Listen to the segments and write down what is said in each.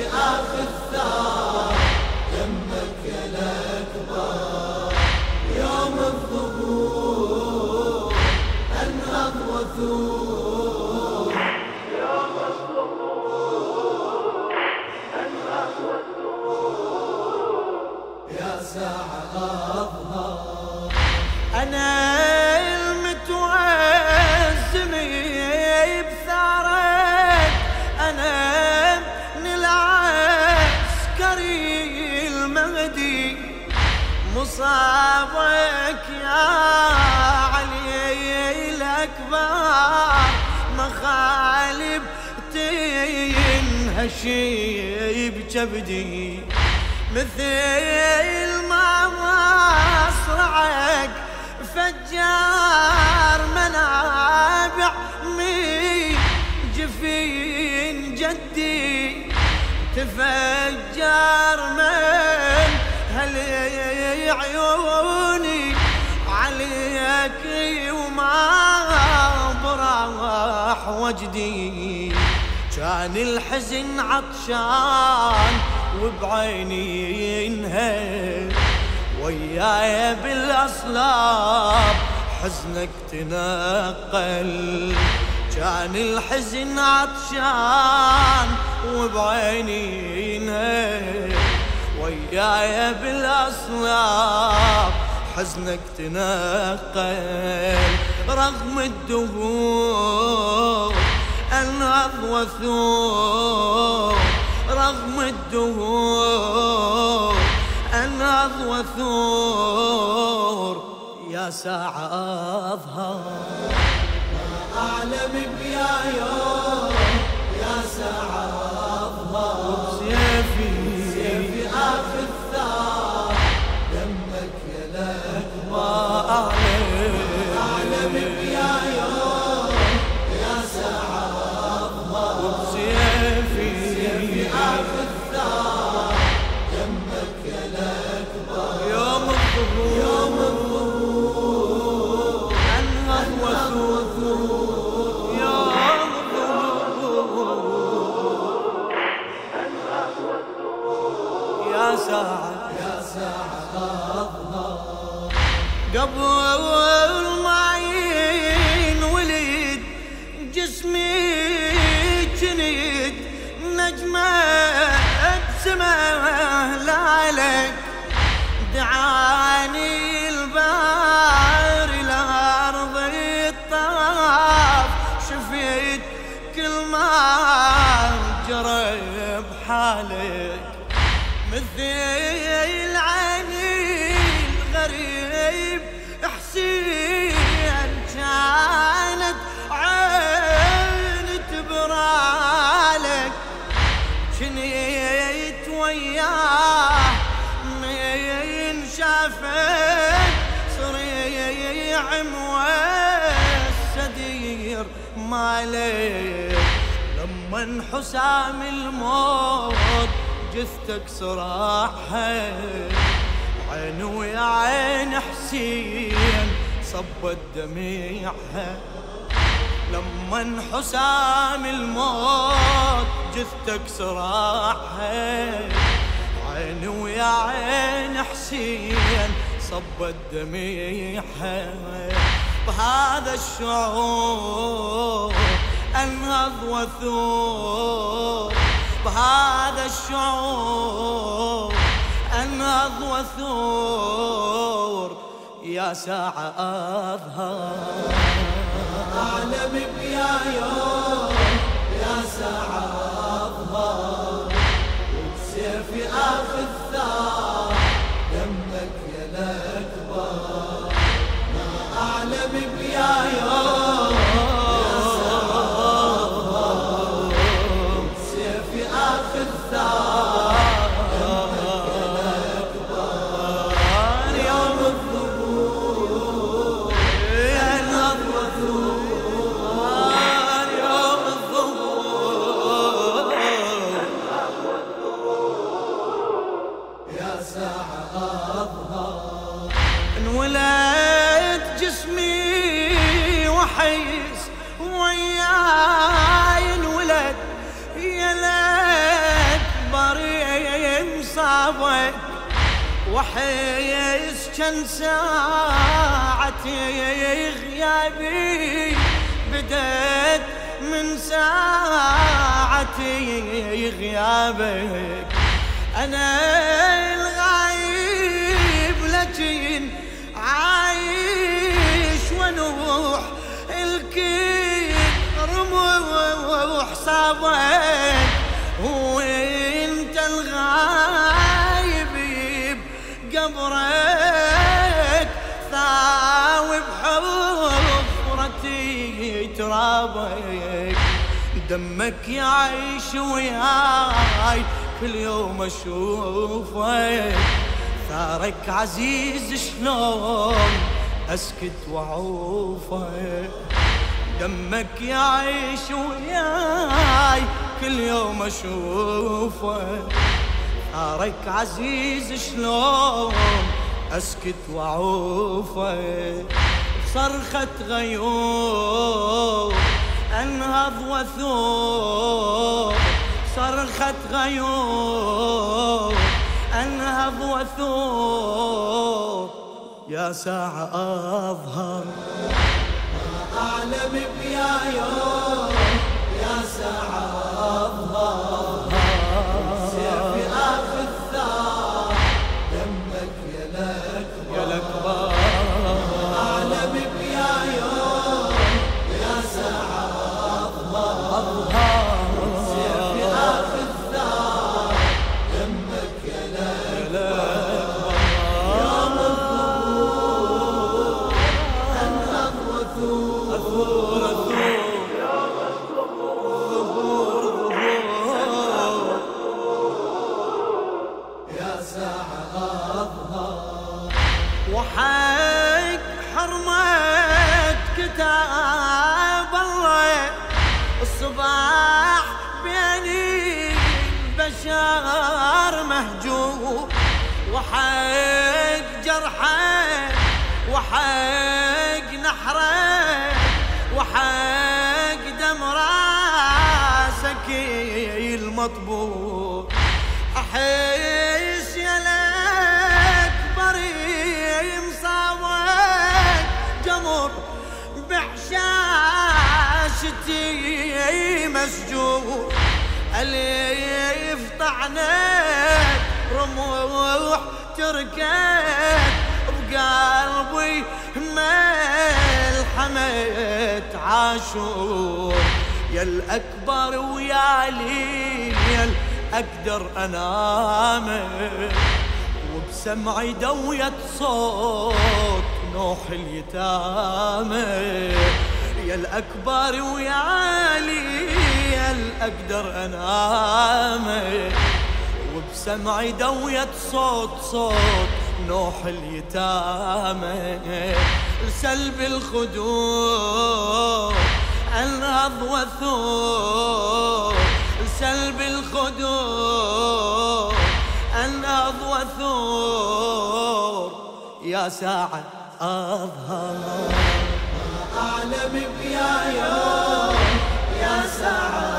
I. مصابك يا علي الأكبر. مخالب تنهشي بجبدي مثل ما مصرعك فجار منابع من جفين جدي. تفجر وجدي كان الحزن عطشان وبعيني ينهي وياي بالأصلاب حزنك تنقل. كان الحزن عطشان وبعيني ينهي وياي بالأصلاب حزنك تنقل. رغم الدهور انهض وثور. رغم الدهور انهض وثور. يا ساعة أظهر. ما أعلم بيا يوم يا ساعة أعلم بيا يوم يا ساعة سيفي آخذ ثار دمك يا لك يوم الظهور يوم الظهور يوم الظهور يا ساعة يا ساعة. قبل جسمي جنيد نجمة بسمه لالك دعاني البار الأرض الطاف. شفيت كل ما جرى بحالك. مثل مالك لما حسام الموت جثتك صراحة عين ويا عين حسين صبت دميعها. لما حسام الموت جثتك صراحة عين ويا عين حسين صبت دميعها. بهذا الشعور أنهض وثور بهذا الشعور أنهض وثور يا ساعة أظهر. أعلم بيا يوم. يا ساعة أظهر. وبسيفي آخذ ثار ساعة غيابي بدت من ساعة غيابك. أنا الغايب لكن عايش ونوح الكيك رموح صابك دمك يعيش وياي. كل يوم اشوفك ثارك عزيز شلون؟ أسكت واعوفك دمك يعيش وياي. كل يوم اشوفك ثارك عزيز شلون؟ أسكت واعوفك صرخة غيوم أنهض وثوب صرخة غيوم أنهض وثوب يا ساعة أظهر. أعلم بيا يوم يا ساعة أظهر. البشر مهجور وحق جرحه وحق نحره وحق دم راسك المطبوع أحس يا الاكبر مصابك جمر بحشاشتي مسجون اليف طعنك رموح تركت بقلبي ملحمة عاشور. يا الأكبر ويا لي أقدر أنام وبسمعي دوية صوت نوح اليتامى. يا الأكبر ويا لي أقدر أنام وبسمعي دوية صوت صوت نوح اليتامى. سلب الخدود انهض وثور سلب الخدود انهض وثور يا ساعة أظهر أعلم بيا يوم. يا ساعة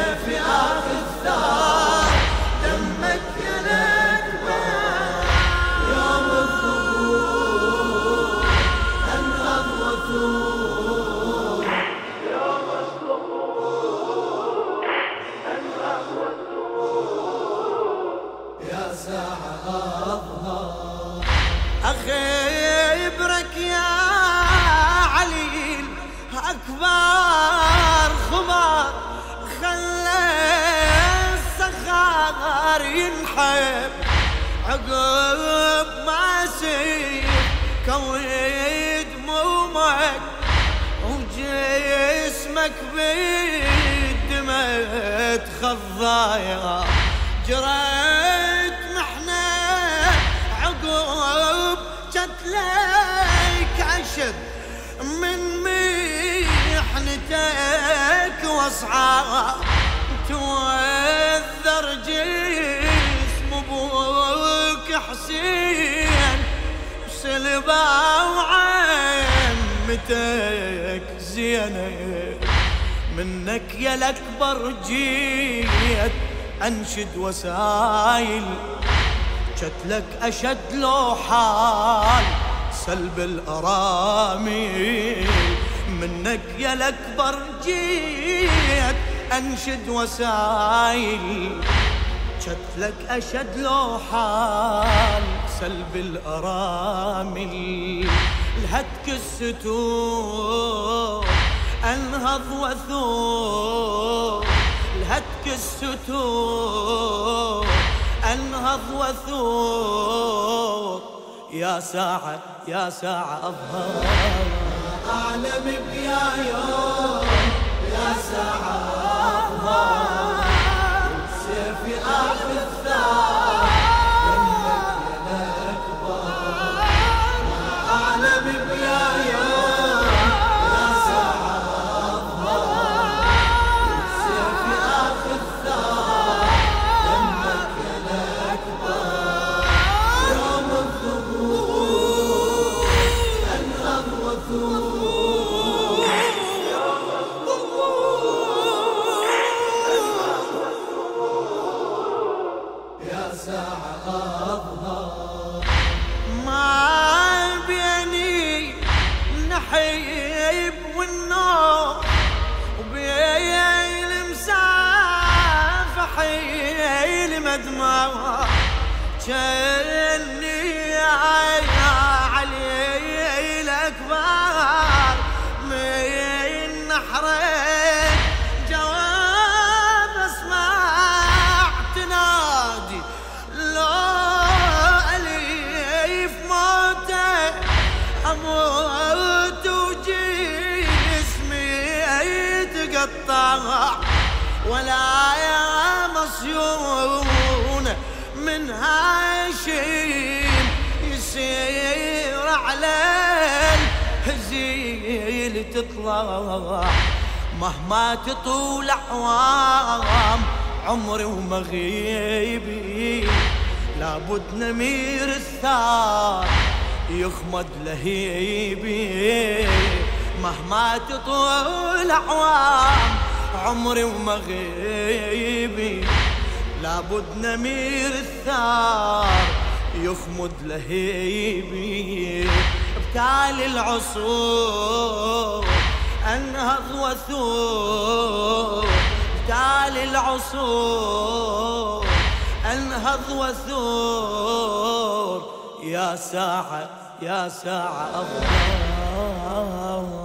وبسيفي عقب ما سير كوي دمومك وجسمك بالدمى تخضايا جريت محنة عقب جتلك عشب من محنتك واصعب توذر جسم حسين سلبا وعمتك زينب. منك يا الأكبر جيت أنشد وسايل. شتلك أشد لو حال سلب الارامل منك يا الأكبر جيت أنشد وسايل. شتلك أشد لو حال سلب الأرامل. الهتك الستور أنهض وثور الهتك الستور أنهض وثور يا ساعة يا ساعة أظهر. أعلم بيا يوم. يا ساعة أظهر. سيفي آخذ ما بيني النحيب والنوم وبين المسافة حيل مدمع كأني علي الأكبر من نحرين ولا مصيون من هاشم يسير على الهزيل تطلع. مهما تطول أعوام عمري ومغيبي لابد نمير الثار يخمد لهيبي. مهما تطول أعوام عمري ومغيبي. لابد نمير الثار يخمد لهيبي. بتالي العصور أنهض وثور. بتالي العصور أنهض وثور. يا ساعة يا ساعة أظهر